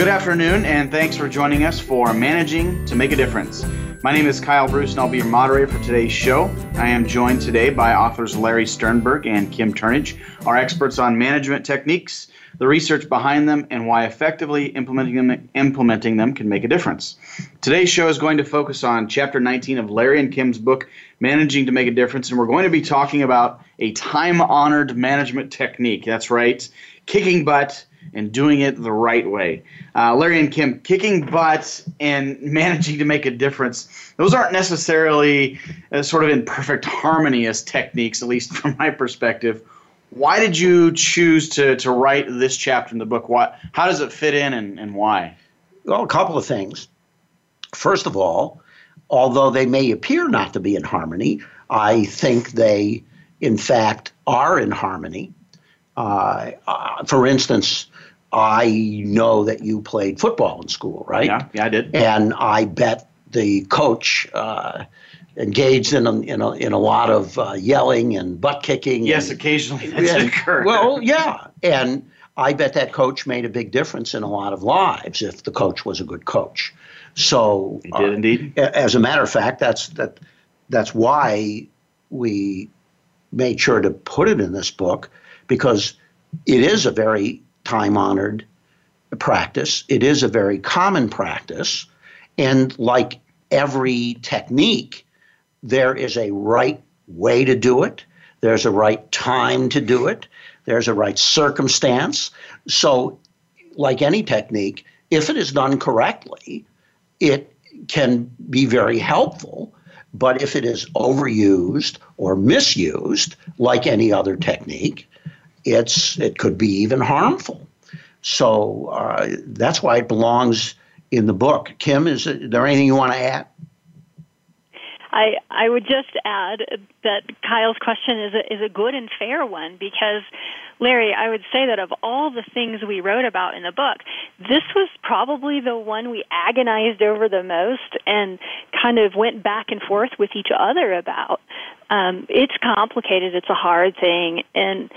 Good afternoon, and thanks for joining us for Managing to Make a Difference. My name is Kyle Bruce, and I'll be your moderator for today's show. I am joined today by authors Larry Sternberg and Kim Turnage, our experts on management techniques, the research behind them, and why effectively implementing them, implementing them can make a difference. Today's show is going to focus on Chapter 19 of Larry and Kim's book, Managing to Make a Difference, and we're going to be talking about a time honored management technique. That's right, kicking butt and doing it the right way. Uh, Larry and Kim, kicking butt and managing to make a difference, those aren't necessarily uh, sort of in perfect harmony as techniques, at least from my perspective. Why did you choose to, to write this chapter in the book? What, how does it fit in and, and why? Well, a couple of things. First of all, although they may appear not to be in harmony, I think they, in fact, are in harmony. Uh, uh, for instance, I know that you played football in school, right? Yeah, yeah, I did. And I bet the coach uh, engaged in a, in a, in a lot of uh, yelling and butt kicking. Yes, and, occasionally that's and, occurred. Well, yeah, and I bet that coach made a big difference in a lot of lives if the coach was a good coach. So he did uh, indeed. As a matter of fact, that's that. That's why we made sure to put it in this book because it is a very time honored practice. It is a very common practice. And like every technique, there is a right way to do it, there's a right time to do it, there's a right circumstance. So, like any technique, if it is done correctly, it can be very helpful. But if it is overused or misused, like any other technique, it's it could be even harmful. So uh, that's why it belongs in the book. Kim, is there anything you want to add? I I would just add that Kyle's question is a, is a good and fair one because Larry, I would say that of all the things we wrote about in the book, this was probably the one we agonized over the most and kind of went back and forth with each other about. Um, it's complicated. It's a hard thing, and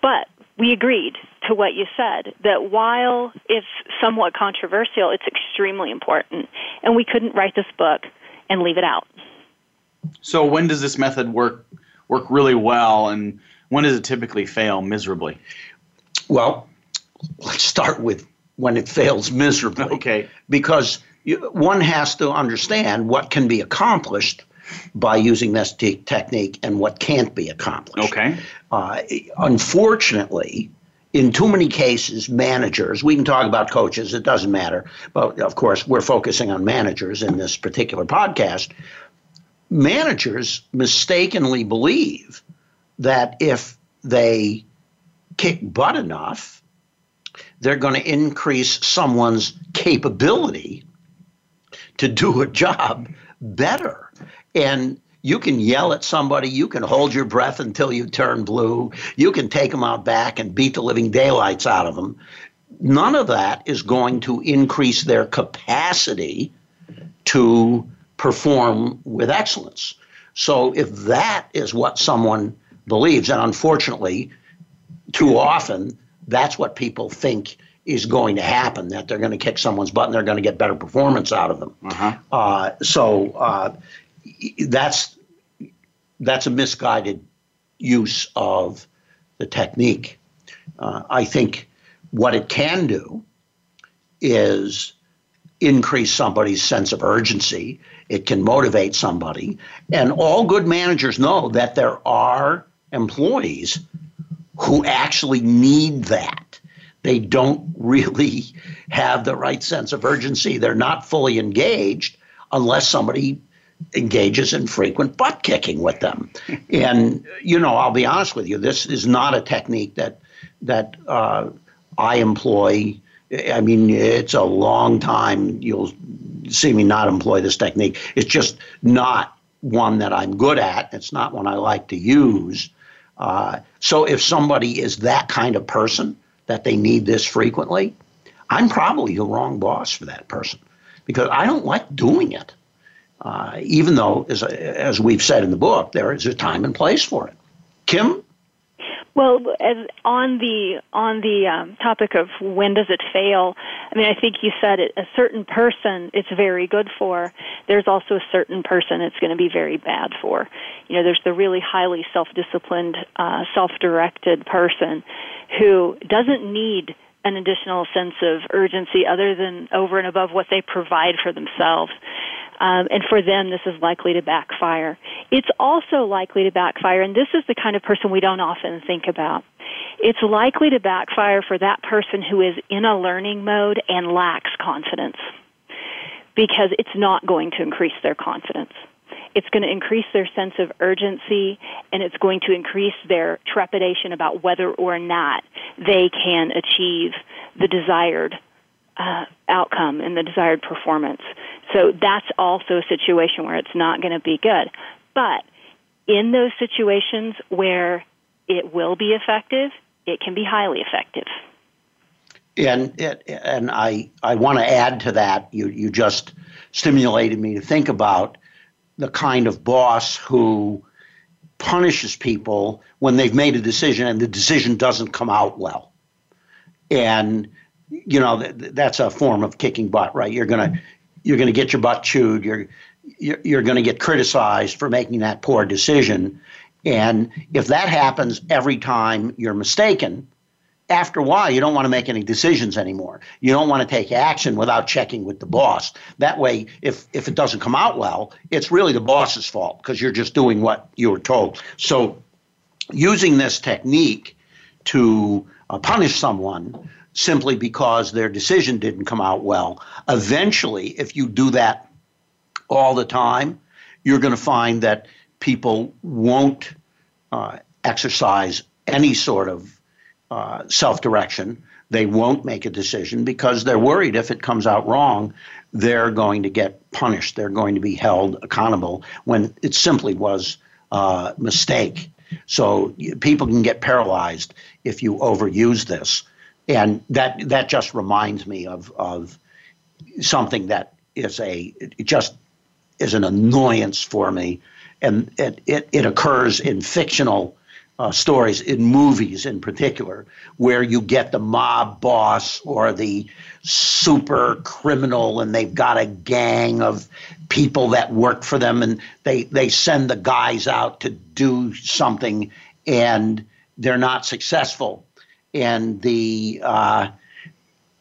but we agreed to what you said that while it's somewhat controversial, it's extremely important, and we couldn't write this book and leave it out. So, when does this method work work really well, and when does it typically fail miserably? Well, let's start with when it fails miserably. Okay. Because you, one has to understand what can be accomplished by using this te- technique and what can't be accomplished. Okay. Uh, unfortunately, in too many cases, managers, we can talk about coaches, it doesn't matter, but of course, we're focusing on managers in this particular podcast. Managers mistakenly believe that if they kick butt enough, they're going to increase someone's capability to do a job better. And you can yell at somebody, you can hold your breath until you turn blue, you can take them out back and beat the living daylights out of them. None of that is going to increase their capacity to perform with excellence. So if that is what someone believes, and unfortunately, too often, that's what people think is going to happen that they're going to kick someone's butt and they're going to get better performance out of them. Uh-huh. Uh, so uh, that's that's a misguided use of the technique. Uh, I think what it can do is increase somebody's sense of urgency. It can motivate somebody. And all good managers know that there are employees who actually need that. They don't really have the right sense of urgency. They're not fully engaged unless somebody engages in frequent butt kicking with them. and you know, I'll be honest with you, this is not a technique that that uh, I employ. I mean, it's a long time. You'll see me not employ this technique. It's just not one that I'm good at. It's not one I like to use. Uh, so if somebody is that kind of person that they need this frequently, I'm probably the wrong boss for that person because I don't like doing it uh, even though, as, as we've said in the book, there is a time and place for it. Kim? Well, as on the on the um, topic of when does it fail, I mean, I think you said it. A certain person, it's very good for. There's also a certain person, it's going to be very bad for. You know, there's the really highly self-disciplined, uh, self-directed person who doesn't need an additional sense of urgency other than over and above what they provide for themselves. Um, and for them, this is likely to backfire. It's also likely to backfire, and this is the kind of person we don't often think about. It's likely to backfire for that person who is in a learning mode and lacks confidence because it's not going to increase their confidence. It's going to increase their sense of urgency and it's going to increase their trepidation about whether or not they can achieve the desired uh, outcome and the desired performance. So that's also a situation where it's not going to be good. But in those situations where it will be effective, it can be highly effective. And and I I want to add to that. You you just stimulated me to think about the kind of boss who punishes people when they've made a decision and the decision doesn't come out well. And you know that's a form of kicking butt, right? You're gonna you're gonna get your butt chewed. You're you're, you're going to get criticized for making that poor decision. And if that happens every time you're mistaken, after a while, you don't want to make any decisions anymore. You don't want to take action without checking with the boss. That way, if, if it doesn't come out well, it's really the boss's fault because you're just doing what you were told. So, using this technique to uh, punish someone simply because their decision didn't come out well. Eventually, if you do that all the time, you're going to find that people won't uh, exercise any sort of uh, self direction. They won't make a decision because they're worried if it comes out wrong, they're going to get punished. They're going to be held accountable when it simply was a mistake. So people can get paralyzed if you overuse this and that that just reminds me of of something that is a just is an annoyance for me, and it it, it occurs in fictional. Uh, stories in movies in particular, where you get the mob boss or the super criminal, and they've got a gang of people that work for them, and they they send the guys out to do something, and they're not successful and the uh,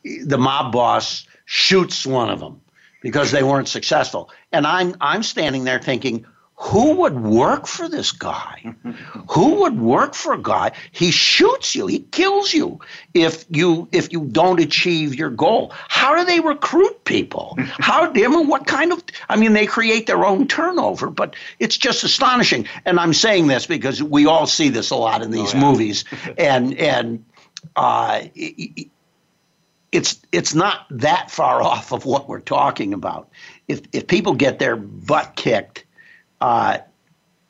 the mob boss shoots one of them because they weren't successful. And I'm I'm standing there thinking, who would work for this guy? who would work for a guy? He shoots you, he kills you if you if you don't achieve your goal. How do they recruit people? How I mean, what kind of I mean they create their own turnover, but it's just astonishing. And I'm saying this because we all see this a lot in these oh, yeah. movies. and and uh, it's it's not that far off of what we're talking about. If if people get their butt kicked uh,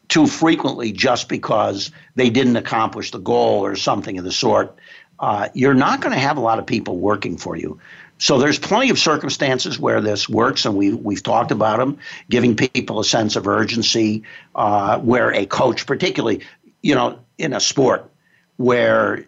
too frequently just because they didn't accomplish the goal or something of the sort, uh, you're not going to have a lot of people working for you. So there's plenty of circumstances where this works, and we we've talked about them, giving people a sense of urgency. Uh, where a coach, particularly, you know, in a sport where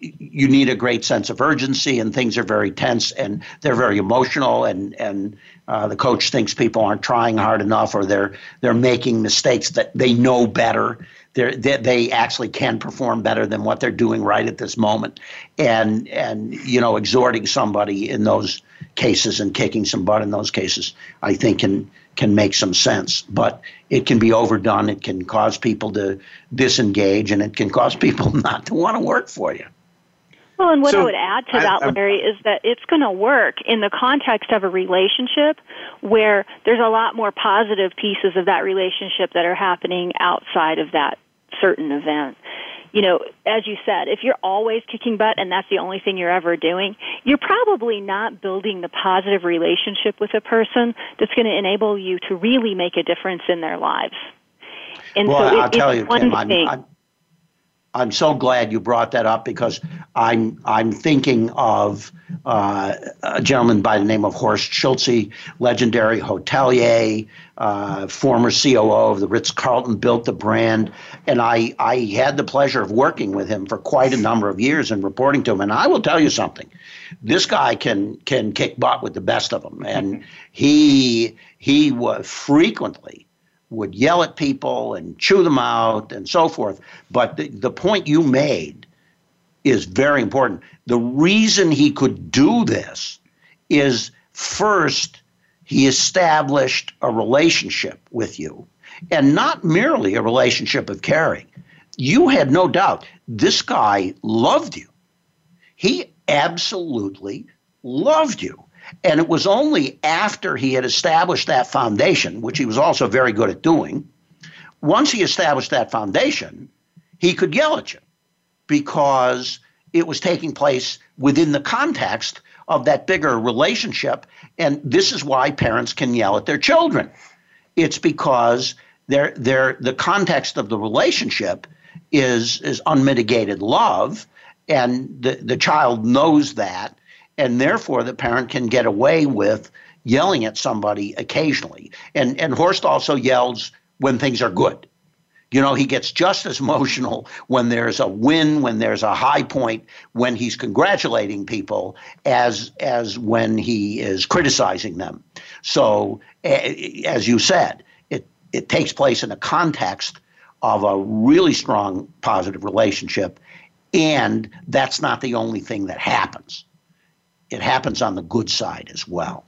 you need a great sense of urgency and things are very tense and they're very emotional and and uh, the coach thinks people aren't trying hard enough or they're they're making mistakes that they know better. They're, they they actually can perform better than what they're doing right at this moment. And and you know exhorting somebody in those cases and kicking some butt in those cases I think can can make some sense. But it can be overdone. It can cause people to disengage and it can cause people not to want to work for you well, and what so, I would add to that, I, Larry, is that it's going to work in the context of a relationship where there's a lot more positive pieces of that relationship that are happening outside of that certain event. You know, as you said, if you're always kicking butt and that's the only thing you're ever doing, you're probably not building the positive relationship with a person that's going to enable you to really make a difference in their lives. And well, so it, I'll tell you, Kim, I'm, I'm, I'm so glad you brought that up because I'm I'm thinking of uh, a gentleman by the name of Horst Schulze, legendary hotelier, uh, former COO of the Ritz Carlton, built the brand, and I I had the pleasure of working with him for quite a number of years and reporting to him. And I will tell you something, this guy can can kick butt with the best of them, and he he was frequently would yell at people and chew them out and so forth. But the, the point you made is very important. The reason he could do this is first, he established a relationship with you, and not merely a relationship of caring. You had no doubt this guy loved you. He absolutely loved you. And it was only after he had established that foundation, which he was also very good at doing, once he established that foundation, he could yell at you because it was taking place within the context of that bigger relationship. And this is why parents can yell at their children. It's because they're, they're, the context of the relationship is, is unmitigated love, and the, the child knows that and therefore the parent can get away with yelling at somebody occasionally. And and Horst also yells when things are good. You know, he gets just as emotional when there's a win, when there's a high point, when he's congratulating people, as as when he is criticizing them. So, as you said, it it takes place in a context of a really strong positive relationship, and that's not the only thing that happens it happens on the good side as well.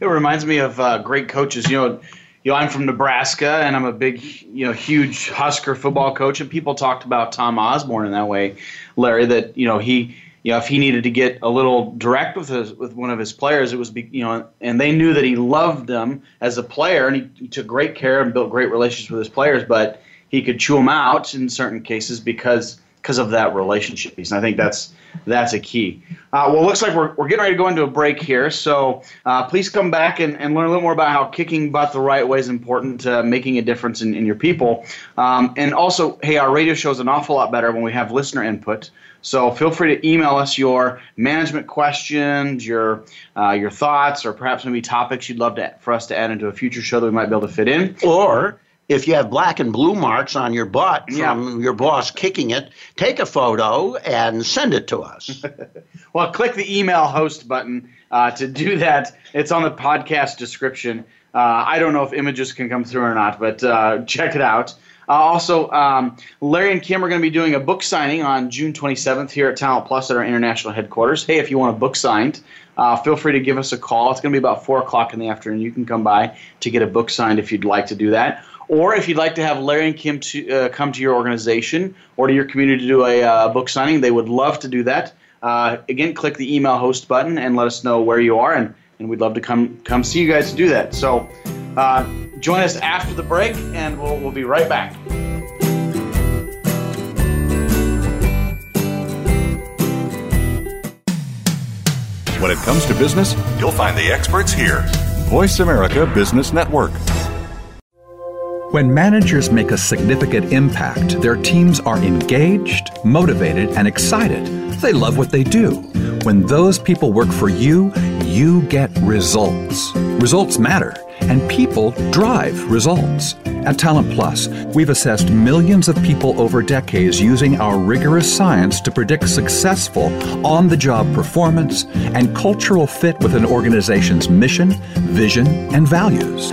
It reminds me of uh, great coaches. You know, you know, I'm from Nebraska, and I'm a big, you know, huge Husker football coach. And people talked about Tom Osborne in that way, Larry. That you know he, you know, if he needed to get a little direct with his, with one of his players, it was, be, you know, and they knew that he loved them as a player, and he, he took great care and built great relationships with his players. But he could chew them out in certain cases because because of that relationship piece. And I think that's that's a key. Uh, well, it looks like we're, we're getting ready to go into a break here. So uh, please come back and, and learn a little more about how kicking butt the right way is important to making a difference in, in your people. Um, and also, hey, our radio show is an awful lot better when we have listener input. So feel free to email us your management questions, your uh, your thoughts, or perhaps maybe topics you'd love to, for us to add into a future show that we might be able to fit in. Or if you have black and blue marks on your butt from yeah. your boss kicking it, take a photo and send it to us. well, click the email host button uh, to do that. It's on the podcast description. Uh, I don't know if images can come through or not, but uh, check it out. Uh, also, um, Larry and Kim are going to be doing a book signing on June 27th here at Talent Plus at our international headquarters. Hey, if you want a book signed, uh, feel free to give us a call. It's going to be about 4 o'clock in the afternoon. You can come by to get a book signed if you'd like to do that. Or if you'd like to have Larry and Kim to, uh, come to your organization or to your community to do a uh, book signing, they would love to do that. Uh, again, click the email host button and let us know where you are, and, and we'd love to come come see you guys to do that. So uh, join us after the break, and we'll, we'll be right back. When it comes to business, you'll find the experts here. Voice America Business Network. When managers make a significant impact, their teams are engaged, motivated, and excited. They love what they do. When those people work for you, you get results. Results matter, and people drive results. At Talent Plus, we've assessed millions of people over decades using our rigorous science to predict successful on the job performance and cultural fit with an organization's mission, vision, and values.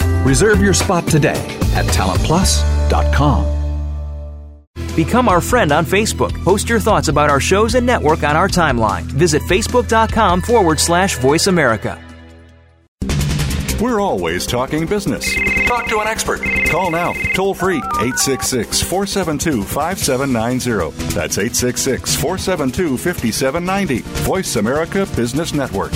Reserve your spot today at talentplus.com. Become our friend on Facebook. Post your thoughts about our shows and network on our timeline. Visit facebook.com forward slash voice America. We're always talking business. Talk to an expert. Call now, toll free, 866 472 5790. That's 866 472 5790. Voice America Business Network.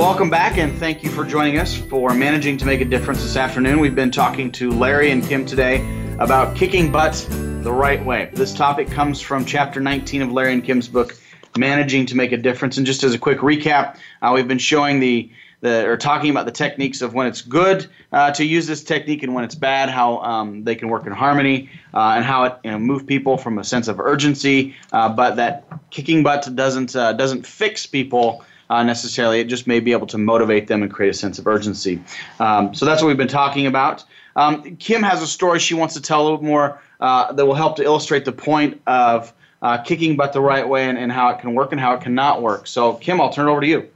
Welcome back, and thank you for joining us for Managing to Make a Difference this afternoon. We've been talking to Larry and Kim today about kicking butt the right way. This topic comes from chapter 19 of Larry and Kim's book, Managing to Make a Difference. And just as a quick recap, uh, we've been showing the the, or talking about the techniques of when it's good uh, to use this technique and when it's bad, how um, they can work in harmony, uh, and how it you know, move people from a sense of urgency. Uh, but that kicking butt doesn't uh, doesn't fix people uh, necessarily. It just may be able to motivate them and create a sense of urgency. Um, so that's what we've been talking about. Um, Kim has a story she wants to tell a little more uh, that will help to illustrate the point of uh, kicking butt the right way and, and how it can work and how it cannot work. So, Kim, I'll turn it over to you.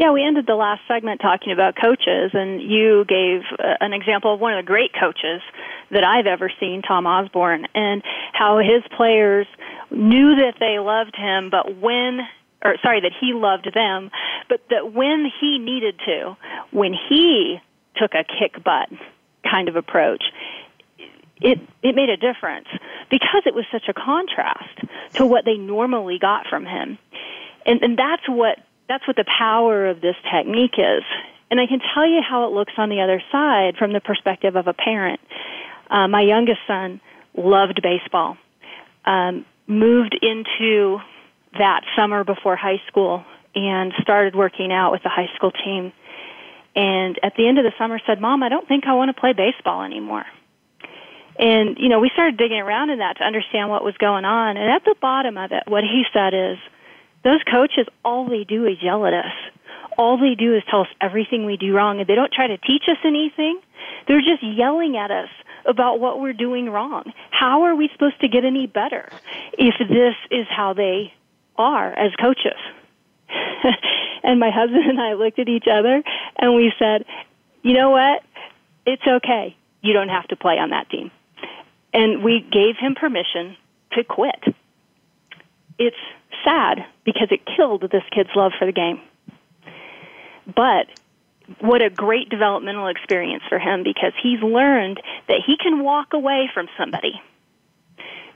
Yeah, we ended the last segment talking about coaches, and you gave uh, an example of one of the great coaches that I've ever seen, Tom Osborne, and how his players knew that they loved him, but when or sorry, that he loved them, but that when he needed to, when he took a kick butt kind of approach, it it made a difference because it was such a contrast to what they normally got from him. And and that's what that's what the power of this technique is. And I can tell you how it looks on the other side from the perspective of a parent. Uh, my youngest son loved baseball. Um, moved into that summer before high school and started working out with the high school team. And at the end of the summer said, "Mom, I don't think I want to play baseball anymore." And you know, we started digging around in that to understand what was going on. And at the bottom of it, what he said is, those coaches all they do is yell at us. All they do is tell us everything we do wrong, and they don't try to teach us anything. They're just yelling at us about what we're doing wrong. How are we supposed to get any better if this is how they are as coaches. and my husband and I looked at each other and we said, you know what? It's okay. You don't have to play on that team. And we gave him permission to quit. It's sad because it killed this kid's love for the game. But what a great developmental experience for him because he's learned that he can walk away from somebody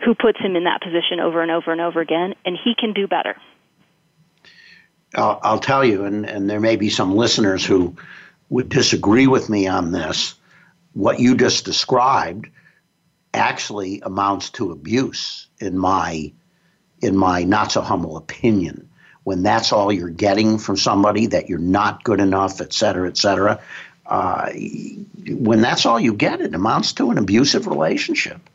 who puts him in that position over and over and over again, and he can do better. I'll, I'll tell you, and, and there may be some listeners who would disagree with me on this. What you just described actually amounts to abuse in my in my not so humble opinion when that's all you're getting from somebody that you're not good enough et cetera et cetera uh, when that's all you get it amounts to an abusive relationship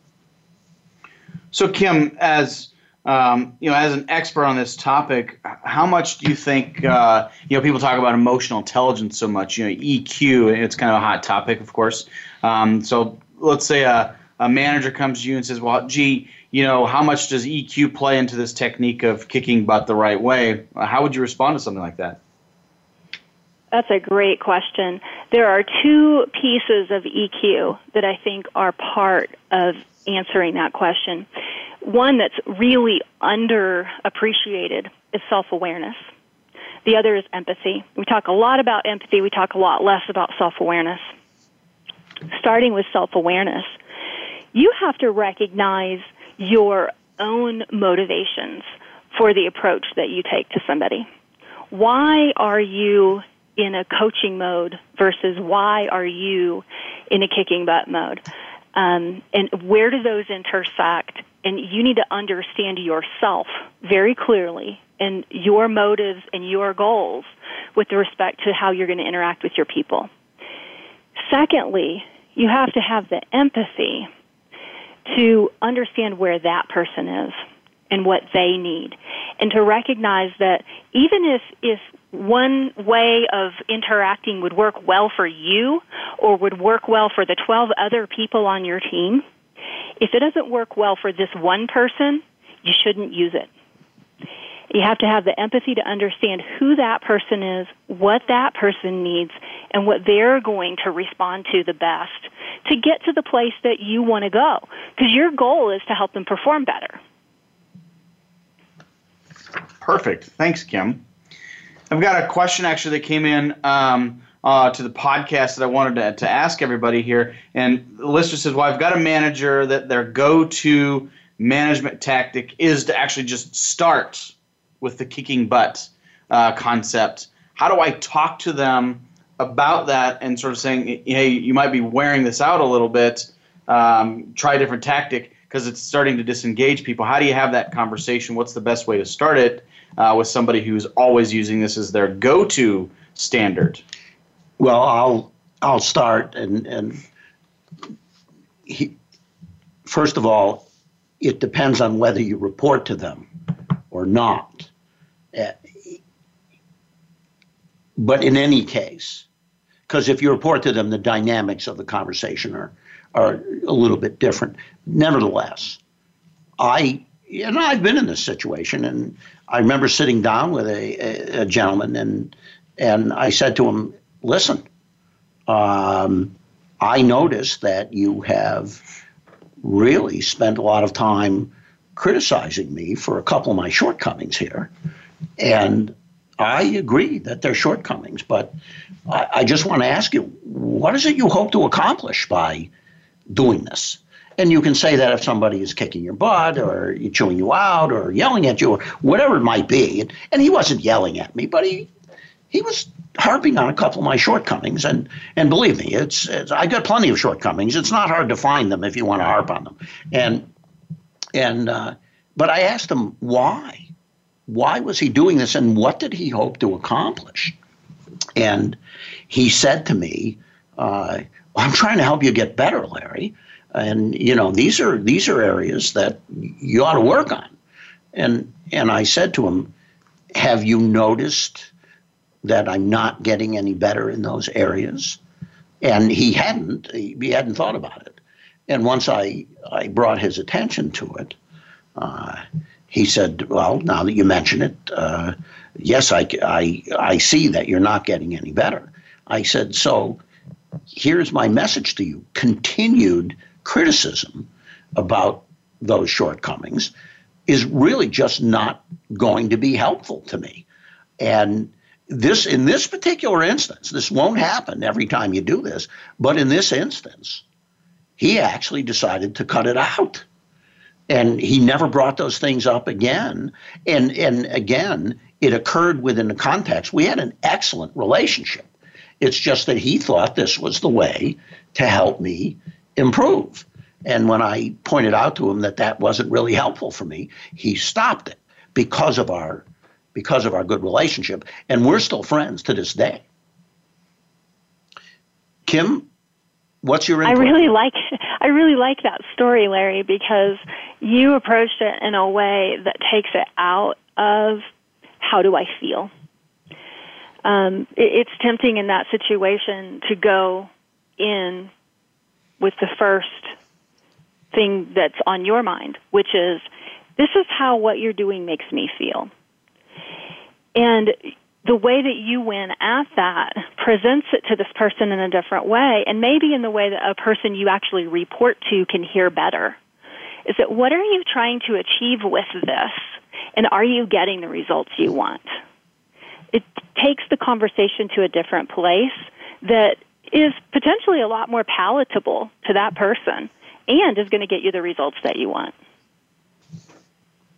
so, Kim, as um, you know, as an expert on this topic, how much do you think uh, you know people talk about emotional intelligence so much? You know, EQ. It's kind of a hot topic, of course. Um, so, let's say a, a manager comes to you and says, "Well, gee, you know, how much does EQ play into this technique of kicking butt the right way?" How would you respond to something like that? That's a great question. There are two pieces of EQ that I think are part of answering that question. One that's really underappreciated is self awareness. The other is empathy. We talk a lot about empathy, we talk a lot less about self awareness. Starting with self awareness, you have to recognize your own motivations for the approach that you take to somebody. Why are you in a coaching mode versus why are you in a kicking butt mode? Um, and where do those intersect? And you need to understand yourself very clearly and your motives and your goals with respect to how you're going to interact with your people. Secondly, you have to have the empathy to understand where that person is and what they need and to recognize that even if if one way of interacting would work well for you or would work well for the 12 other people on your team if it doesn't work well for this one person you shouldn't use it you have to have the empathy to understand who that person is, what that person needs, and what they're going to respond to the best to get to the place that you want to go. Because your goal is to help them perform better. Perfect. Thanks, Kim. I've got a question actually that came in um, uh, to the podcast that I wanted to, to ask everybody here. And the listener says, Well, I've got a manager that their go to management tactic is to actually just start with the kicking butt uh, concept. How do I talk to them about that and sort of saying, hey, you might be wearing this out a little bit. Um, try a different tactic because it's starting to disengage people. How do you have that conversation? What's the best way to start it uh, with somebody who's always using this as their go-to standard? Well, I'll I'll start and and he, first of all, it depends on whether you report to them or not. Uh, but in any case, because if you report to them, the dynamics of the conversation are are a little bit different. Nevertheless, I and I've been in this situation, and I remember sitting down with a, a, a gentleman, and and I said to him, "Listen, um, I noticed that you have really spent a lot of time criticizing me for a couple of my shortcomings here, and I agree that there are shortcomings, but I, I just want to ask you, what is it you hope to accomplish by doing this? And you can say that if somebody is kicking your butt or chewing you out or yelling at you or whatever it might be. And, and he wasn't yelling at me, but he he was harping on a couple of my shortcomings. And and believe me, it's, it's I got plenty of shortcomings. It's not hard to find them if you want to harp on them. And and uh, but I asked him why why was he doing this and what did he hope to accomplish? And he said to me, uh, I'm trying to help you get better, Larry. And you know, these are these are areas that you ought to work on. And and I said to him, Have you noticed that I'm not getting any better in those areas? And he hadn't. He, hadn't thought about it. And once I I brought his attention to it, uh, he said, Well, now that you mention it, uh, yes, I, I, I see that you're not getting any better. I said, So here's my message to you continued criticism about those shortcomings is really just not going to be helpful to me. And this in this particular instance, this won't happen every time you do this, but in this instance, he actually decided to cut it out and he never brought those things up again. And and again, it occurred within the context. We had an excellent relationship. It's just that he thought this was the way to help me improve. And when I pointed out to him that that wasn't really helpful for me, he stopped it because of our because of our good relationship, and we're still friends to this day. Kim, what's your input? I really like I really like that story, Larry, because you approached it in a way that takes it out of how do I feel. Um, it, it's tempting in that situation to go in with the first thing that's on your mind, which is this is how what you're doing makes me feel. And the way that you win at that presents it to this person in a different way, and maybe in the way that a person you actually report to can hear better. Is that what are you trying to achieve with this? And are you getting the results you want? It takes the conversation to a different place that is potentially a lot more palatable to that person and is going to get you the results that you want.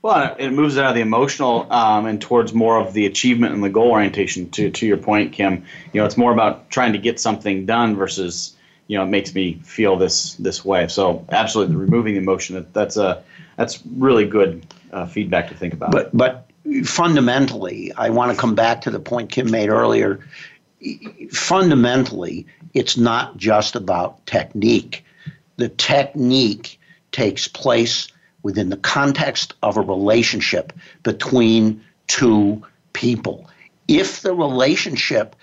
Well, it moves out of the emotional um, and towards more of the achievement and the goal orientation. To to your point, Kim, you know, it's more about trying to get something done versus you know it makes me feel this this way. So absolutely, removing the emotion that, that's a that's really good uh, feedback to think about. But but fundamentally, I want to come back to the point Kim made earlier. Fundamentally, it's not just about technique. The technique takes place within the context of a relationship between two people. If the relationship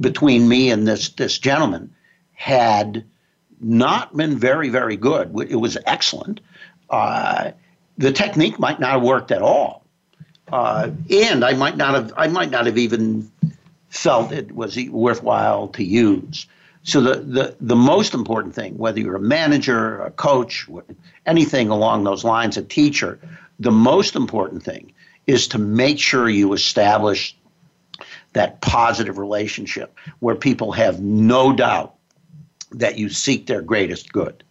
between me and this this gentleman had not been very very good, it was excellent. Uh, the technique might not have worked at all, uh, and I might not have I might not have even felt it was worthwhile to use. So the, the, the most important thing, whether you're a manager, a coach, anything along those lines, a teacher, the most important thing is to make sure you establish that positive relationship where people have no doubt that you seek their greatest good.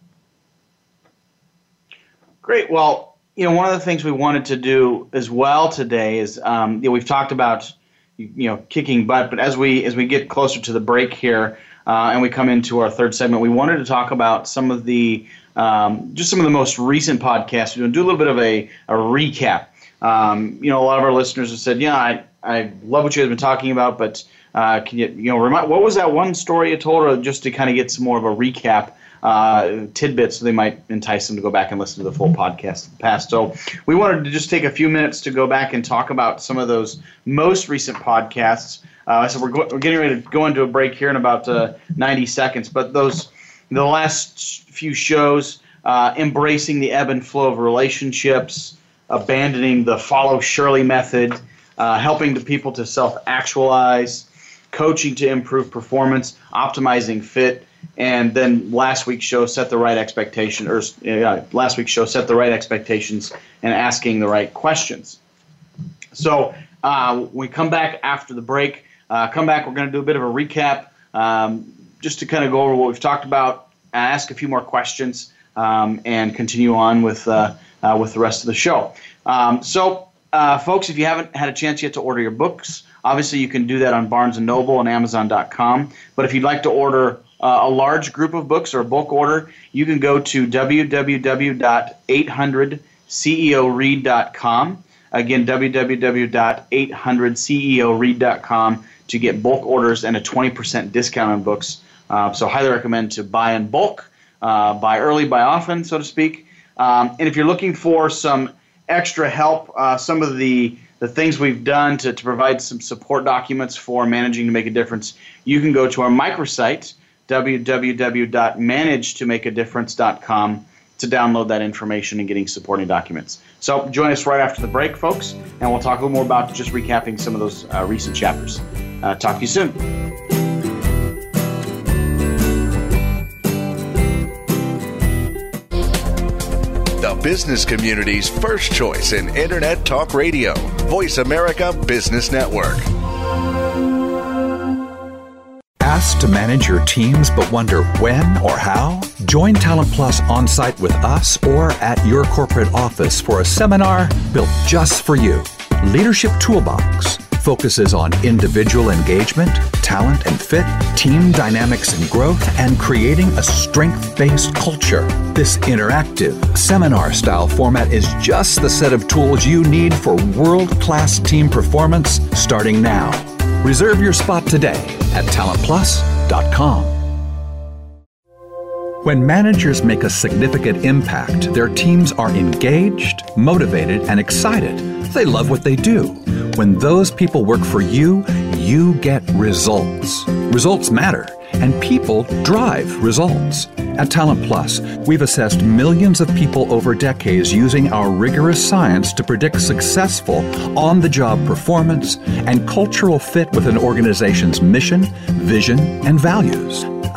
Great. Well, you know, one of the things we wanted to do as well today is, um, you know, we've talked about, you know, kicking butt, but as we as we get closer to the break here, uh, and we come into our third segment, we wanted to talk about some of the um, just some of the most recent podcasts. We're going to do a little bit of a, a recap. Um, you know, a lot of our listeners have said, "Yeah, I, I love what you guys have been talking about, but uh, can you you know remind what was that one story you told, or just to kind of get some more of a recap?" Uh, tidbits so they might entice them to go back and listen to the full podcast past. So we wanted to just take a few minutes to go back and talk about some of those most recent podcasts. Uh, so we're, go- we're getting ready to go into a break here in about uh, 90 seconds. But those the last few shows, uh, embracing the ebb and flow of relationships, abandoning the follow Shirley method, uh, helping the people to self actualize, coaching to improve performance, optimizing fit, and then last week's show set the right expectation, or uh, last week's show set the right expectations and asking the right questions. So uh, we come back after the break. Uh, come back. We're going to do a bit of a recap, um, just to kind of go over what we've talked about, ask a few more questions, um, and continue on with uh, uh, with the rest of the show. Um, so, uh, folks, if you haven't had a chance yet to order your books, obviously you can do that on Barnes Noble and Amazon.com. But if you'd like to order uh, a large group of books or a bulk order, you can go to www.800ceoread.com. Again, www.800ceoread.com to get bulk orders and a 20% discount on books. Uh, so, highly recommend to buy in bulk, uh, buy early, buy often, so to speak. Um, and if you're looking for some extra help, uh, some of the the things we've done to, to provide some support documents for managing to make a difference, you can go to our microsite, www.managetomakeadifference.com, to download that information and getting supporting documents. So join us right after the break, folks, and we'll talk a little more about just recapping some of those uh, recent chapters. Uh, talk to you soon. Business community's first choice in Internet Talk Radio, Voice America Business Network. Asked to manage your teams but wonder when or how? Join Talent Plus on site with us or at your corporate office for a seminar built just for you. Leadership Toolbox focuses on individual engagement, talent and fit, team dynamics and growth, and creating a strength based culture. This interactive, seminar style format is just the set of tools you need for world class team performance starting now. Reserve your spot today at talentplus.com. When managers make a significant impact, their teams are engaged, motivated, and excited. They love what they do. When those people work for you, you get results. Results matter, and people drive results. At Talent Plus, we've assessed millions of people over decades using our rigorous science to predict successful on the job performance and cultural fit with an organization's mission, vision, and values.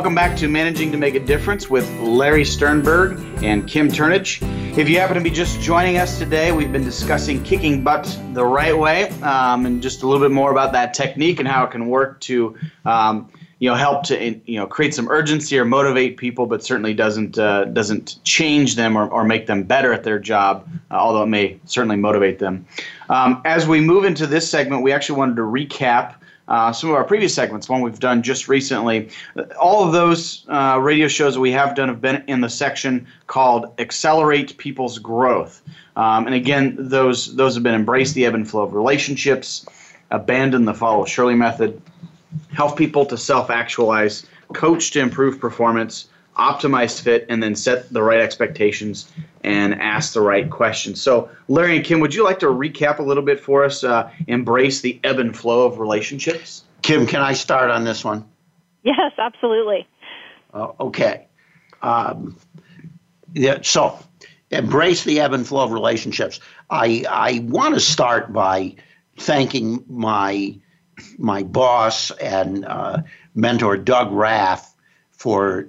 Welcome back to Managing to Make a Difference with Larry Sternberg and Kim Turnage. If you happen to be just joining us today, we've been discussing kicking butt the right way um, and just a little bit more about that technique and how it can work to um, you know help to you know create some urgency or motivate people, but certainly doesn't uh, doesn't change them or, or make them better at their job, uh, although it may certainly motivate them. Um, as we move into this segment, we actually wanted to recap uh, some of our previous segments, one we've done just recently. All of those uh, radio shows that we have done have been in the section called "Accelerate People's Growth," um, and again, those those have been embrace the ebb and flow of relationships, abandon the follow Shirley method, help people to self-actualize, coach to improve performance, optimize fit, and then set the right expectations and ask the right questions. So, Larry and Kim, would you like to recap a little bit for us? Uh, embrace the ebb and flow of relationships. Kim, can I start on this one? Yes, absolutely. Uh, okay. Um, yeah, so, embrace the ebb and flow of relationships. I I want to start by thanking my my boss and uh, mentor Doug Rath for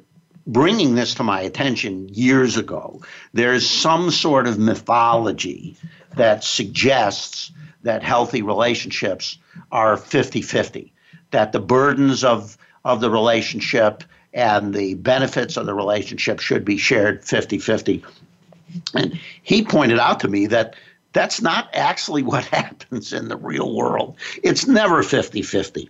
bringing this to my attention years ago. There's some sort of mythology that suggests that healthy relationships are 50 50, that the burdens of, of the relationship and the benefits of the relationship should be shared 50 50. And he pointed out to me that that's not actually what happens in the real world. It's never 50 50.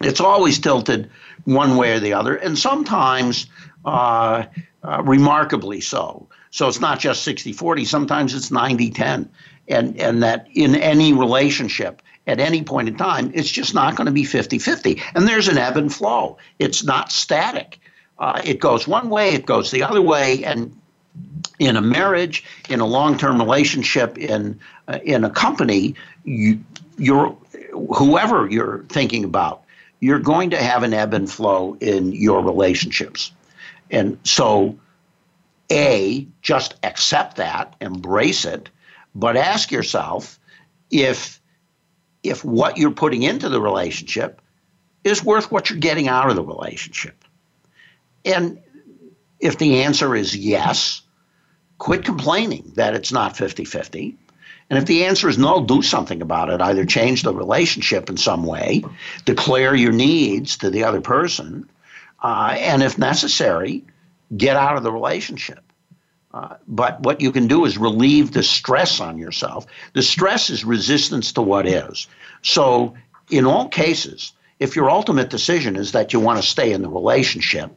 It's always tilted one way or the other, and sometimes uh, uh, remarkably so. So it's not just 60 40, sometimes it's 90 10. And, and that in any relationship, at any point in time, it's just not going to be 50 50. And there's an ebb and flow, it's not static. Uh, it goes one way, it goes the other way. And in a marriage, in a long term relationship, in, uh, in a company, you, you're, whoever you're thinking about, you're going to have an ebb and flow in your relationships. And so, A, just accept that, embrace it, but ask yourself if if what you're putting into the relationship is worth what you're getting out of the relationship. And if the answer is yes, quit complaining that it's not 50 50. And if the answer is no, do something about it. Either change the relationship in some way, declare your needs to the other person, uh, and if necessary, get out of the relationship. Uh, but what you can do is relieve the stress on yourself. The stress is resistance to what is. So, in all cases, if your ultimate decision is that you want to stay in the relationship,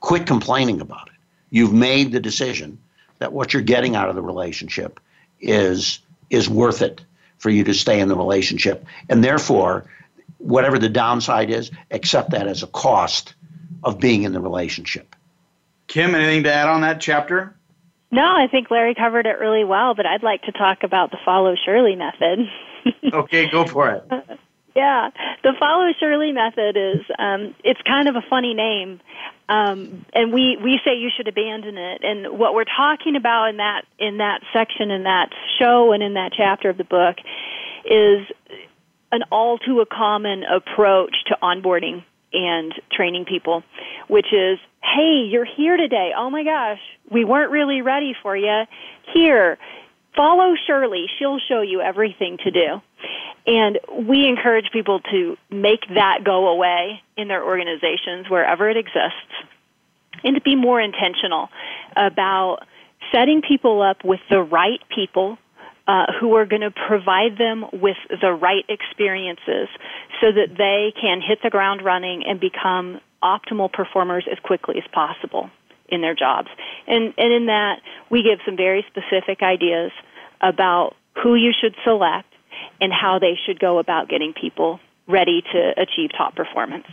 quit complaining about it. You've made the decision that what you're getting out of the relationship is is worth it for you to stay in the relationship, and therefore, whatever the downside is, accept that as a cost of being in the relationship. Kim, anything to add on that chapter? No, I think Larry covered it really well, but I'd like to talk about the follow Shirley method. okay, go for it. Yeah, the follow Shirley method is um, it's kind of a funny name, um, and we we say you should abandon it. And what we're talking about in that in that section in that show and in that chapter of the book is an all too a common approach to onboarding and training people, which is, hey, you're here today. Oh my gosh, we weren't really ready for you. Here, follow Shirley. She'll show you everything to do. And we encourage people to make that go away in their organizations wherever it exists and to be more intentional about setting people up with the right people uh, who are going to provide them with the right experiences so that they can hit the ground running and become optimal performers as quickly as possible in their jobs. And, and in that, we give some very specific ideas about who you should select and how they should go about getting people ready to achieve top performance.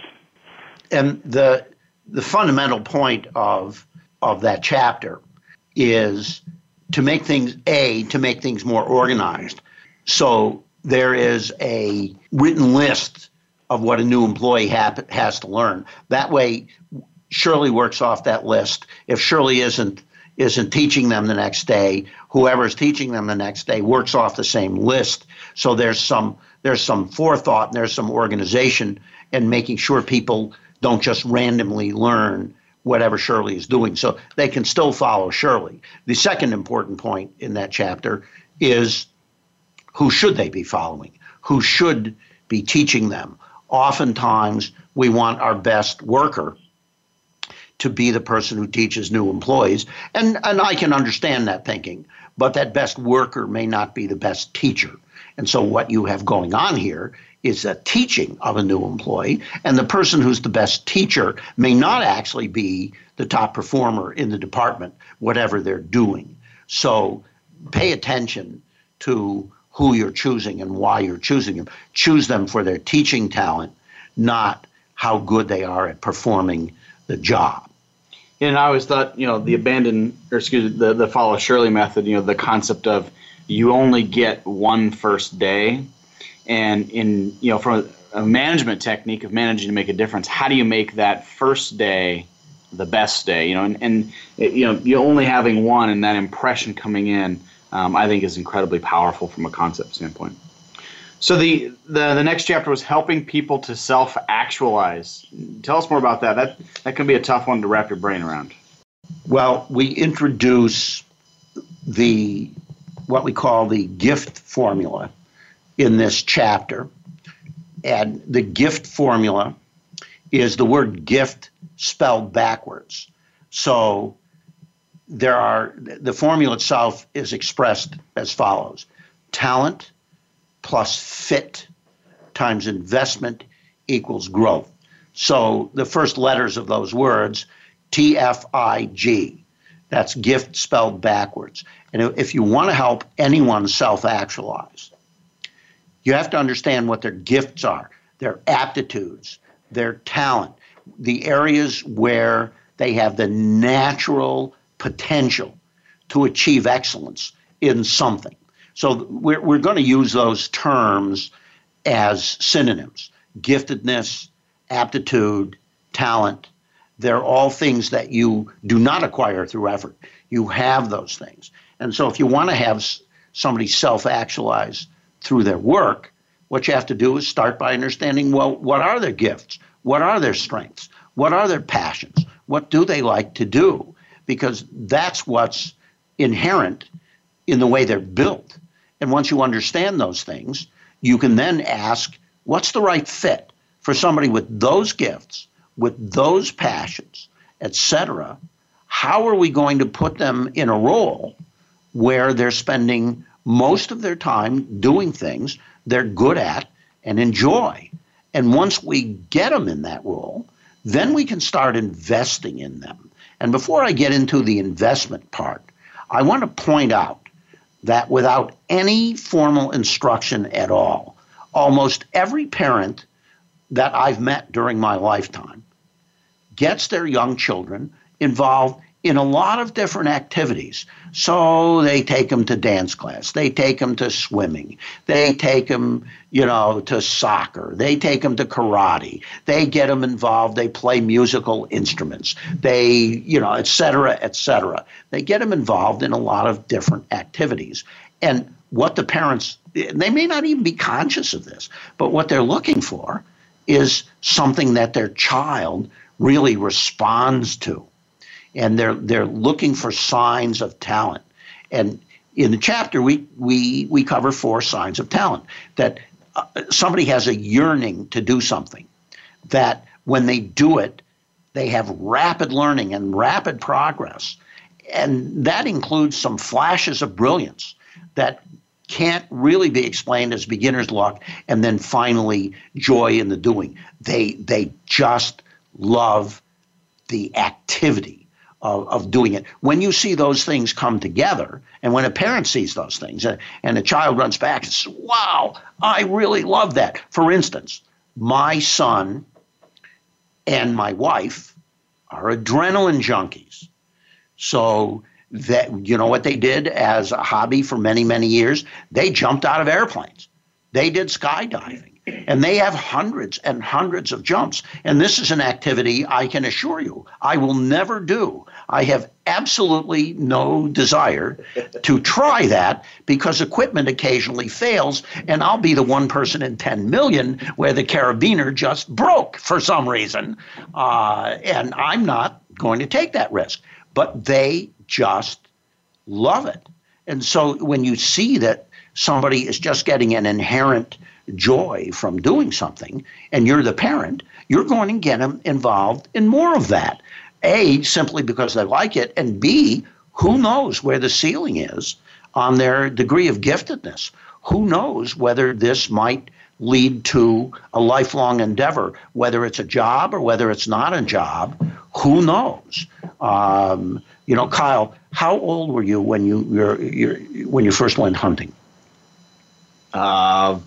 And the the fundamental point of of that chapter is to make things a to make things more organized. So there is a written list of what a new employee ha- has to learn. That way, Shirley works off that list. If Shirley isn't isn't teaching them the next day, whoever's teaching them the next day works off the same list. So there's some there's some forethought and there's some organization in making sure people don't just randomly learn whatever Shirley is doing. So they can still follow Shirley. The second important point in that chapter is who should they be following? Who should be teaching them? Oftentimes, we want our best worker to be the person who teaches new employees. And, and I can understand that thinking, but that best worker may not be the best teacher. And so, what you have going on here is a teaching of a new employee, and the person who's the best teacher may not actually be the top performer in the department, whatever they're doing. So, pay attention to who you're choosing and why you're choosing them. Choose them for their teaching talent, not how good they are at performing the job. And I always thought, you know, the abandon, or excuse me, the, the follow Shirley method, you know, the concept of you only get one first day. And in, you know, from a, management technique of managing to make a difference, how do you make that first day the best day? You know, and, and you know, you only having one and that impression coming in, um, I think is incredibly powerful from a concept standpoint. So the, the the next chapter was helping people to self actualize. Tell us more about that. That that can be a tough one to wrap your brain around. Well, we introduce the what we call the gift formula in this chapter. And the gift formula is the word gift spelled backwards. So there are the formula itself is expressed as follows talent plus fit times investment equals growth. So the first letters of those words, T F I G, that's gift spelled backwards. And if you want to help anyone self actualize, you have to understand what their gifts are, their aptitudes, their talent, the areas where they have the natural potential to achieve excellence in something. So we're, we're going to use those terms as synonyms giftedness, aptitude, talent. They're all things that you do not acquire through effort. You have those things. And so if you want to have somebody self actualize through their work, what you have to do is start by understanding well, what are their gifts? What are their strengths? What are their passions? What do they like to do? Because that's what's inherent in the way they're built. And once you understand those things, you can then ask, what's the right fit for somebody with those gifts, with those passions, etc.? How are we going to put them in a role where they're spending most of their time doing things they're good at and enjoy? And once we get them in that role, then we can start investing in them. And before I get into the investment part, I want to point out that without any formal instruction at all, almost every parent that I've met during my lifetime gets their young children involved in a lot of different activities. So they take them to dance class, they take them to swimming, they take them, you know, to soccer, they take them to karate, they get them involved, they play musical instruments, they, you know, et cetera, et cetera. They get them involved in a lot of different activities. And what the parents, they may not even be conscious of this, but what they're looking for is something that their child really responds to and they're they're looking for signs of talent. And in the chapter, we we we cover four signs of talent that uh, somebody has a yearning to do something. That when they do it, they have rapid learning and rapid progress, and that includes some flashes of brilliance that can't really be explained as beginner's luck and then finally joy in the doing they they just love the activity of, of doing it. When you see those things come together, and when a parent sees those things, and, and a child runs back and says, Wow, I really love that. For instance, my son and my wife are adrenaline junkies. So that you know what they did as a hobby for many many years? They jumped out of airplanes. They did skydiving. And they have hundreds and hundreds of jumps. And this is an activity I can assure you I will never do. I have absolutely no desire to try that because equipment occasionally fails, and I'll be the one person in 10 million where the carabiner just broke for some reason. Uh, and I'm not going to take that risk. But they just love it. And so when you see that somebody is just getting an inherent joy from doing something, and you're the parent, you're going to get them involved in more of that. A, simply because they like it, and B, who knows where the ceiling is on their degree of giftedness? Who knows whether this might lead to a lifelong endeavor, whether it's a job or whether it's not a job? Who knows? Um, you know, Kyle, how old were you when you you're, you're, when you first went hunting? Uh,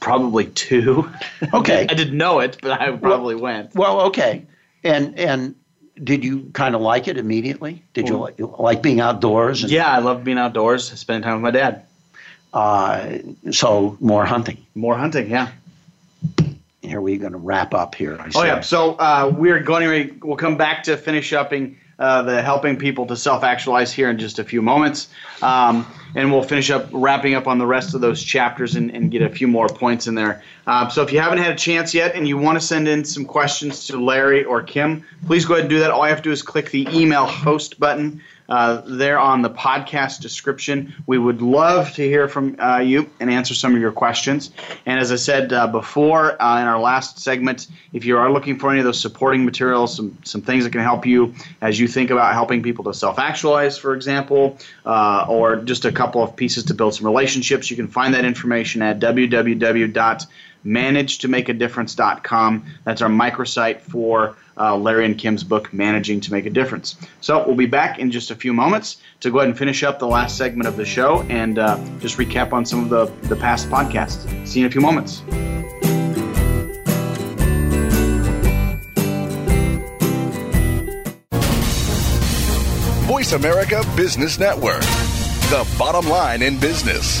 probably two. Okay. I didn't know it, but I probably well, went. Well, okay. And and did you kind of like it immediately? Did you like, like being outdoors? And, yeah, I love being outdoors, spending time with my dad. Uh, so more hunting. More hunting, yeah. Here we're going to wrap up here. I oh yeah. So uh, we're going. To we'll come back to finish upping uh, the helping people to self actualize here in just a few moments. Um, and we'll finish up wrapping up on the rest of those chapters and, and get a few more points in there. Uh, so if you haven't had a chance yet and you want to send in some questions to Larry or Kim, please go ahead and do that. All you have to do is click the email host button uh, there on the podcast description. We would love to hear from uh, you and answer some of your questions. And as I said uh, before uh, in our last segment, if you are looking for any of those supporting materials, some, some things that can help you as you think about helping people to self actualize, for example, uh, or just a couple of pieces to build some relationships, you can find that information at www.managetomakeadifference.com. That's our microsite for uh, Larry and Kim's book, Managing to Make a Difference. So we'll be back in just a few moments to go ahead and finish up the last segment of the show and uh, just recap on some of the, the past podcasts. See you in a few moments. Voice America Business Network, the bottom line in business.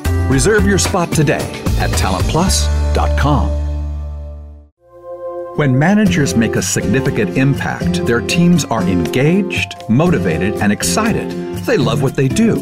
Reserve your spot today at talentplus.com. When managers make a significant impact, their teams are engaged, motivated, and excited. They love what they do.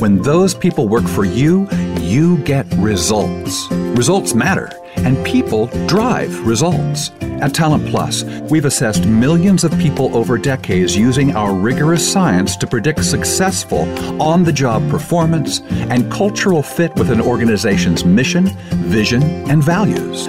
When those people work for you, you get results. Results matter, and people drive results. At Talent Plus, we've assessed millions of people over decades using our rigorous science to predict successful on the job performance and cultural fit with an organization's mission, vision, and values.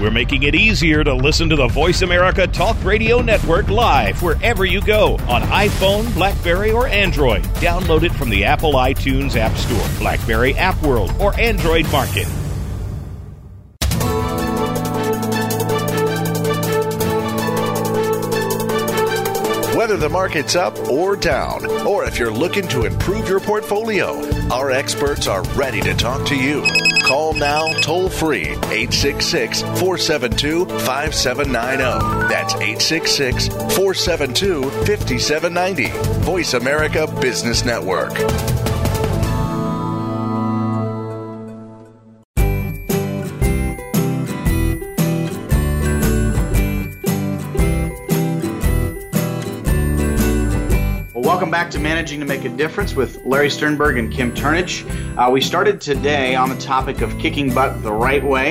We're making it easier to listen to the Voice America Talk Radio Network live wherever you go on iPhone, Blackberry, or Android. Download it from the Apple iTunes App Store, Blackberry App World, or Android Market. Whether the market's up or down, or if you're looking to improve your portfolio, our experts are ready to talk to you. Call now toll free 866 472 5790. That's 866 472 5790. Voice America Business Network. Welcome back to Managing to Make a Difference with Larry Sternberg and Kim Turnage. Uh, we started today on the topic of kicking butt the right way,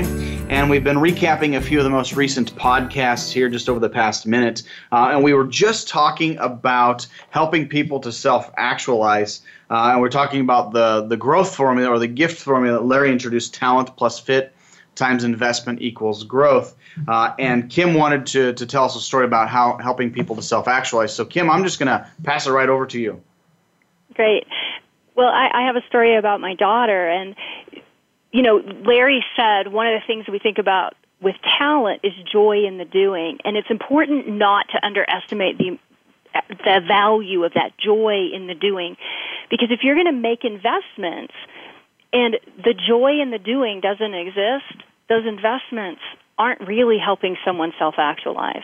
and we've been recapping a few of the most recent podcasts here just over the past minute. Uh, and we were just talking about helping people to self actualize. Uh, and we're talking about the, the growth formula or the gift formula that Larry introduced talent plus fit times investment equals growth. Uh, and Kim wanted to, to tell us a story about how helping people to self actualize. So, Kim, I'm just going to pass it right over to you. Great. Well, I, I have a story about my daughter. And, you know, Larry said one of the things we think about with talent is joy in the doing. And it's important not to underestimate the the value of that joy in the doing because if you're going to make investments and the joy in the doing doesn't exist those investments aren't really helping someone self actualize.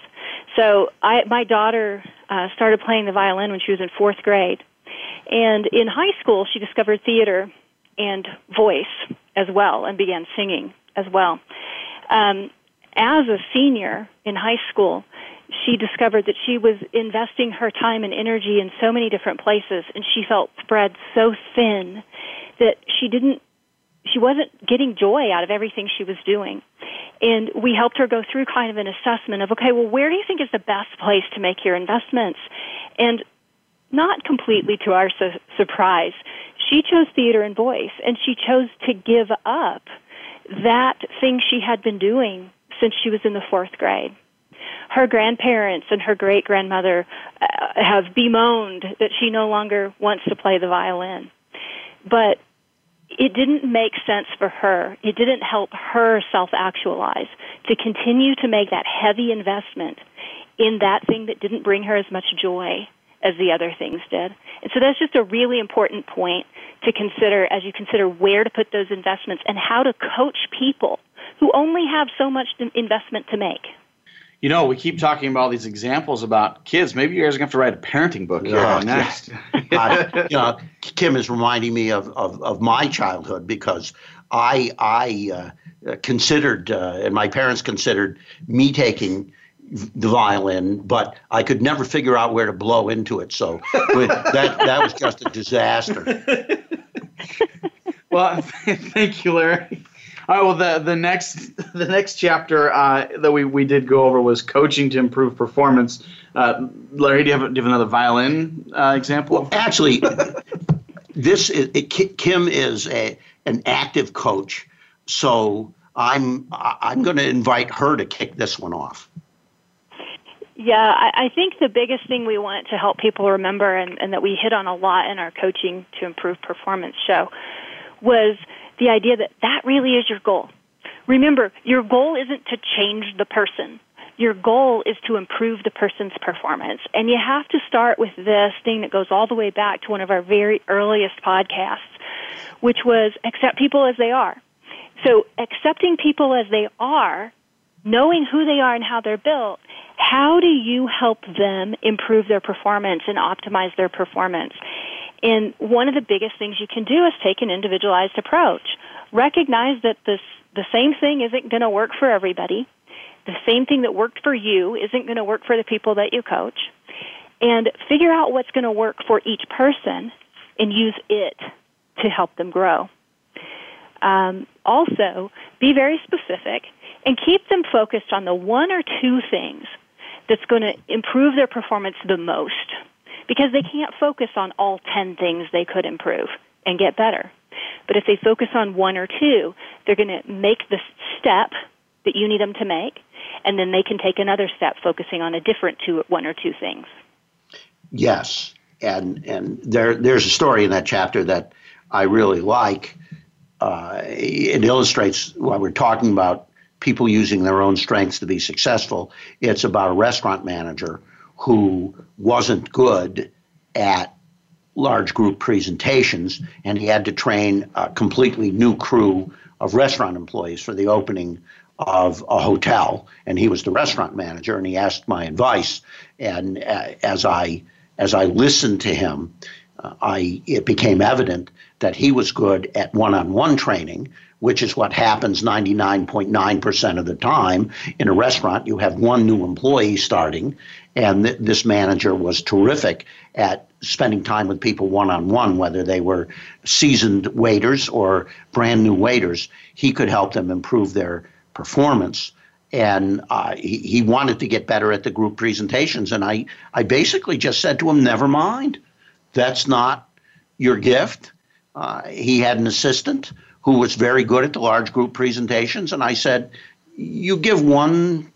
So I, my daughter uh, started playing the violin when she was in fourth grade, and in high school she discovered theater and voice as well, and began singing as well. Um, as a senior in high school, she discovered that she was investing her time and energy in so many different places, and she felt spread so thin that she didn't she wasn't getting joy out of everything she was doing. And we helped her go through kind of an assessment of, okay, well, where do you think is the best place to make your investments? And not completely to our su- surprise, she chose theater and voice, and she chose to give up that thing she had been doing since she was in the fourth grade. Her grandparents and her great grandmother uh, have bemoaned that she no longer wants to play the violin. But it didn't make sense for her. It didn't help her self actualize to continue to make that heavy investment in that thing that didn't bring her as much joy as the other things did. And so that's just a really important point to consider as you consider where to put those investments and how to coach people who only have so much investment to make. You know, we keep talking about all these examples about kids. Maybe you guys are going to have to write a parenting book here yeah, next. uh, you know, Kim is reminding me of, of, of my childhood because I I uh, considered uh, and my parents considered me taking the violin, but I could never figure out where to blow into it. So that that was just a disaster. well, thank you, Larry. All right. Well, the the next the next chapter uh, that we, we did go over was coaching to improve performance. Uh, Larry, do you have, do you have another violin uh, example? Well, actually, this is, it, Kim is a an active coach, so I'm I'm going to invite her to kick this one off. Yeah, I, I think the biggest thing we want to help people remember, and, and that we hit on a lot in our coaching to improve performance show, was the idea that that really is your goal. Remember, your goal isn't to change the person. Your goal is to improve the person's performance. And you have to start with this thing that goes all the way back to one of our very earliest podcasts, which was accept people as they are. So accepting people as they are, knowing who they are and how they're built, how do you help them improve their performance and optimize their performance? And one of the biggest things you can do is take an individualized approach. Recognize that this, the same thing isn't going to work for everybody. The same thing that worked for you isn't going to work for the people that you coach. And figure out what's going to work for each person and use it to help them grow. Um, also, be very specific and keep them focused on the one or two things that's going to improve their performance the most because they can't focus on all 10 things they could improve and get better. But if they focus on one or two, they're going to make the step that you need them to make, and then they can take another step focusing on a different two, one or two things. Yes, and and there there's a story in that chapter that I really like. Uh, it illustrates what we're talking about people using their own strengths to be successful. It's about a restaurant manager who wasn't good at large group presentations, and he had to train a completely new crew of restaurant employees for the opening of a hotel. And he was the restaurant manager, and he asked my advice. And uh, as I as I listened to him, uh, I it became evident that he was good at one-on-one training, which is what happens 99.9% of the time in a restaurant. You have one new employee starting, and th- this manager was terrific at spending time with people one on one, whether they were seasoned waiters or brand new waiters. He could help them improve their performance. And uh, he, he wanted to get better at the group presentations. And I, I basically just said to him, never mind. That's not your gift. Uh, he had an assistant who was very good at the large group presentations. And I said, you give one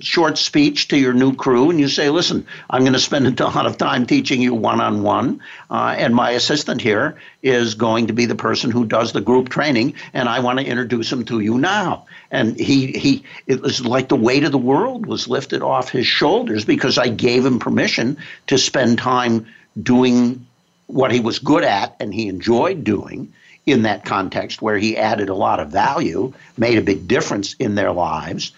short speech to your new crew and you say, listen, I'm going to spend a lot of time teaching you one on one. And my assistant here is going to be the person who does the group training. And I want to introduce him to you now. And he, he, it was like the weight of the world was lifted off his shoulders because I gave him permission to spend time doing what he was good at and he enjoyed doing in that context where he added a lot of value, made a big difference in their lives.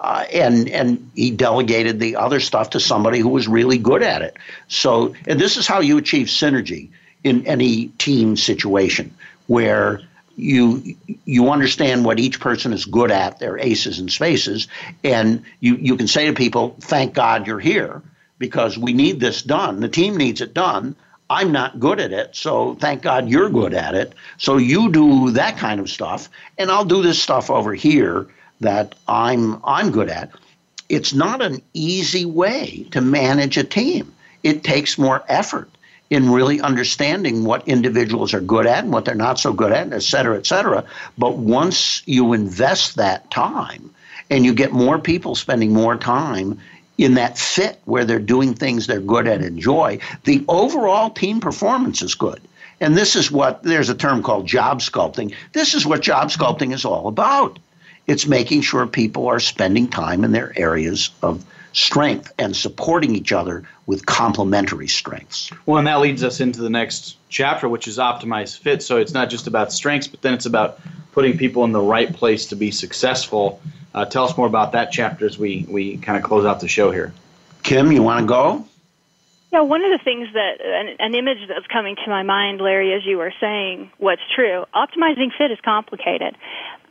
Uh, and and he delegated the other stuff to somebody who was really good at it. So, and this is how you achieve synergy in any team situation where you you understand what each person is good at, their aces and spaces, and you you can say to people, "Thank God you're here because we need this done. The team needs it done." I'm not good at it, so thank God you're good at it. So you do that kind of stuff, and I'll do this stuff over here that I'm I'm good at. It's not an easy way to manage a team. It takes more effort in really understanding what individuals are good at and what they're not so good at, et cetera, et cetera. But once you invest that time and you get more people spending more time in that fit where they're doing things they're good at and enjoy, the overall team performance is good. And this is what there's a term called job sculpting. This is what job sculpting is all about. It's making sure people are spending time in their areas of strength and supporting each other with complementary strengths. Well, and that leads us into the next chapter, which is optimized fit. So it's not just about strengths, but then it's about putting people in the right place to be successful uh, tell us more about that chapter as we, we kind of close out the show here. Kim, you want to go? Yeah, one of the things that an, an image that's coming to my mind, Larry, as you were saying, what's true. Optimizing fit is complicated.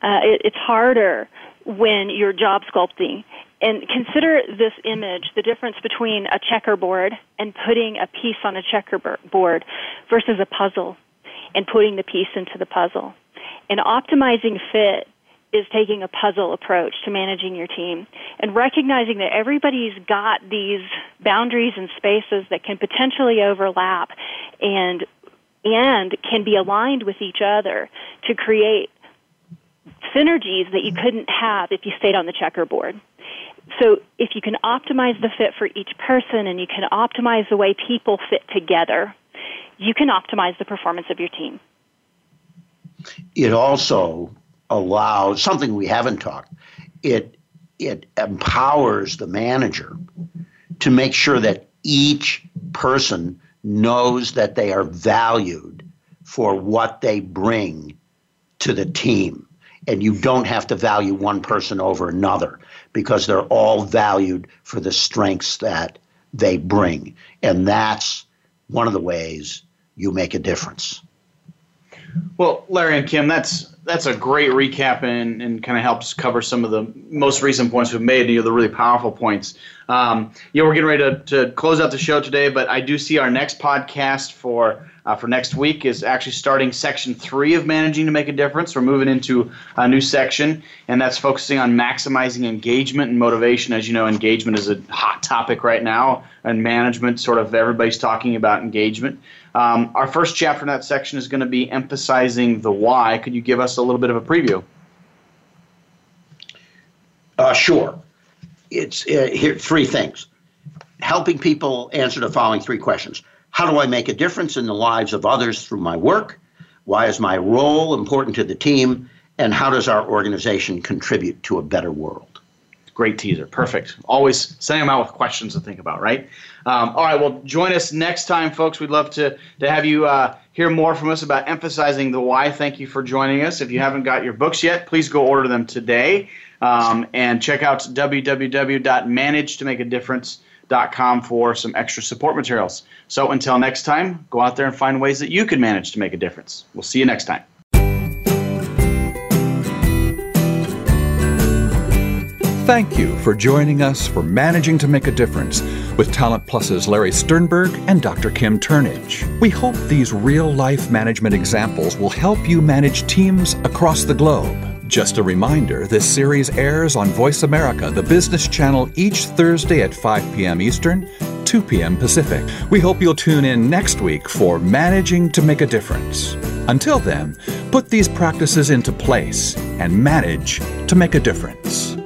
Uh, it, it's harder when you're job sculpting. And consider this image, the difference between a checkerboard and putting a piece on a checkerboard versus a puzzle and putting the piece into the puzzle. And optimizing fit is taking a puzzle approach to managing your team and recognizing that everybody's got these boundaries and spaces that can potentially overlap and and can be aligned with each other to create synergies that you couldn't have if you stayed on the checkerboard. So if you can optimize the fit for each person and you can optimize the way people fit together, you can optimize the performance of your team. It also allows something we haven't talked. It it empowers the manager to make sure that each person knows that they are valued for what they bring to the team. And you don't have to value one person over another because they're all valued for the strengths that they bring. And that's one of the ways you make a difference. Well, Larry and Kim, that's that's a great recap and, and kind of helps cover some of the most recent points we've made, you know, the really powerful points. Um, you know, we're getting ready to, to close out the show today, but I do see our next podcast for uh, for next week is actually starting section three of managing to make a difference. We're moving into a new section, and that's focusing on maximizing engagement and motivation. As you know, engagement is a hot topic right now, and management sort of everybody's talking about engagement. Um, our first chapter in that section is going to be emphasizing the why. Could you give us a little bit of a preview? Uh, sure. It's uh, here three things. Helping people answer the following three questions. How do I make a difference in the lives of others through my work? Why is my role important to the team? And how does our organization contribute to a better world? Great teaser. Perfect. Always sending them out with questions to think about, right? Um, all right. Well, join us next time, folks. We'd love to, to have you uh, hear more from us about emphasizing the why. Thank you for joining us. If you haven't got your books yet, please go order them today um, and check out www.managetomakeadifference.com for some extra support materials. So until next time, go out there and find ways that you can manage to make a difference. We'll see you next time. Thank you for joining us for Managing to Make a Difference with Talent Plus's Larry Sternberg and Dr. Kim Turnage. We hope these real life management examples will help you manage teams across the globe. Just a reminder this series airs on Voice America, the business channel, each Thursday at 5 p.m. Eastern, 2 p.m. Pacific. We hope you'll tune in next week for Managing to Make a Difference. Until then, put these practices into place and manage to make a difference.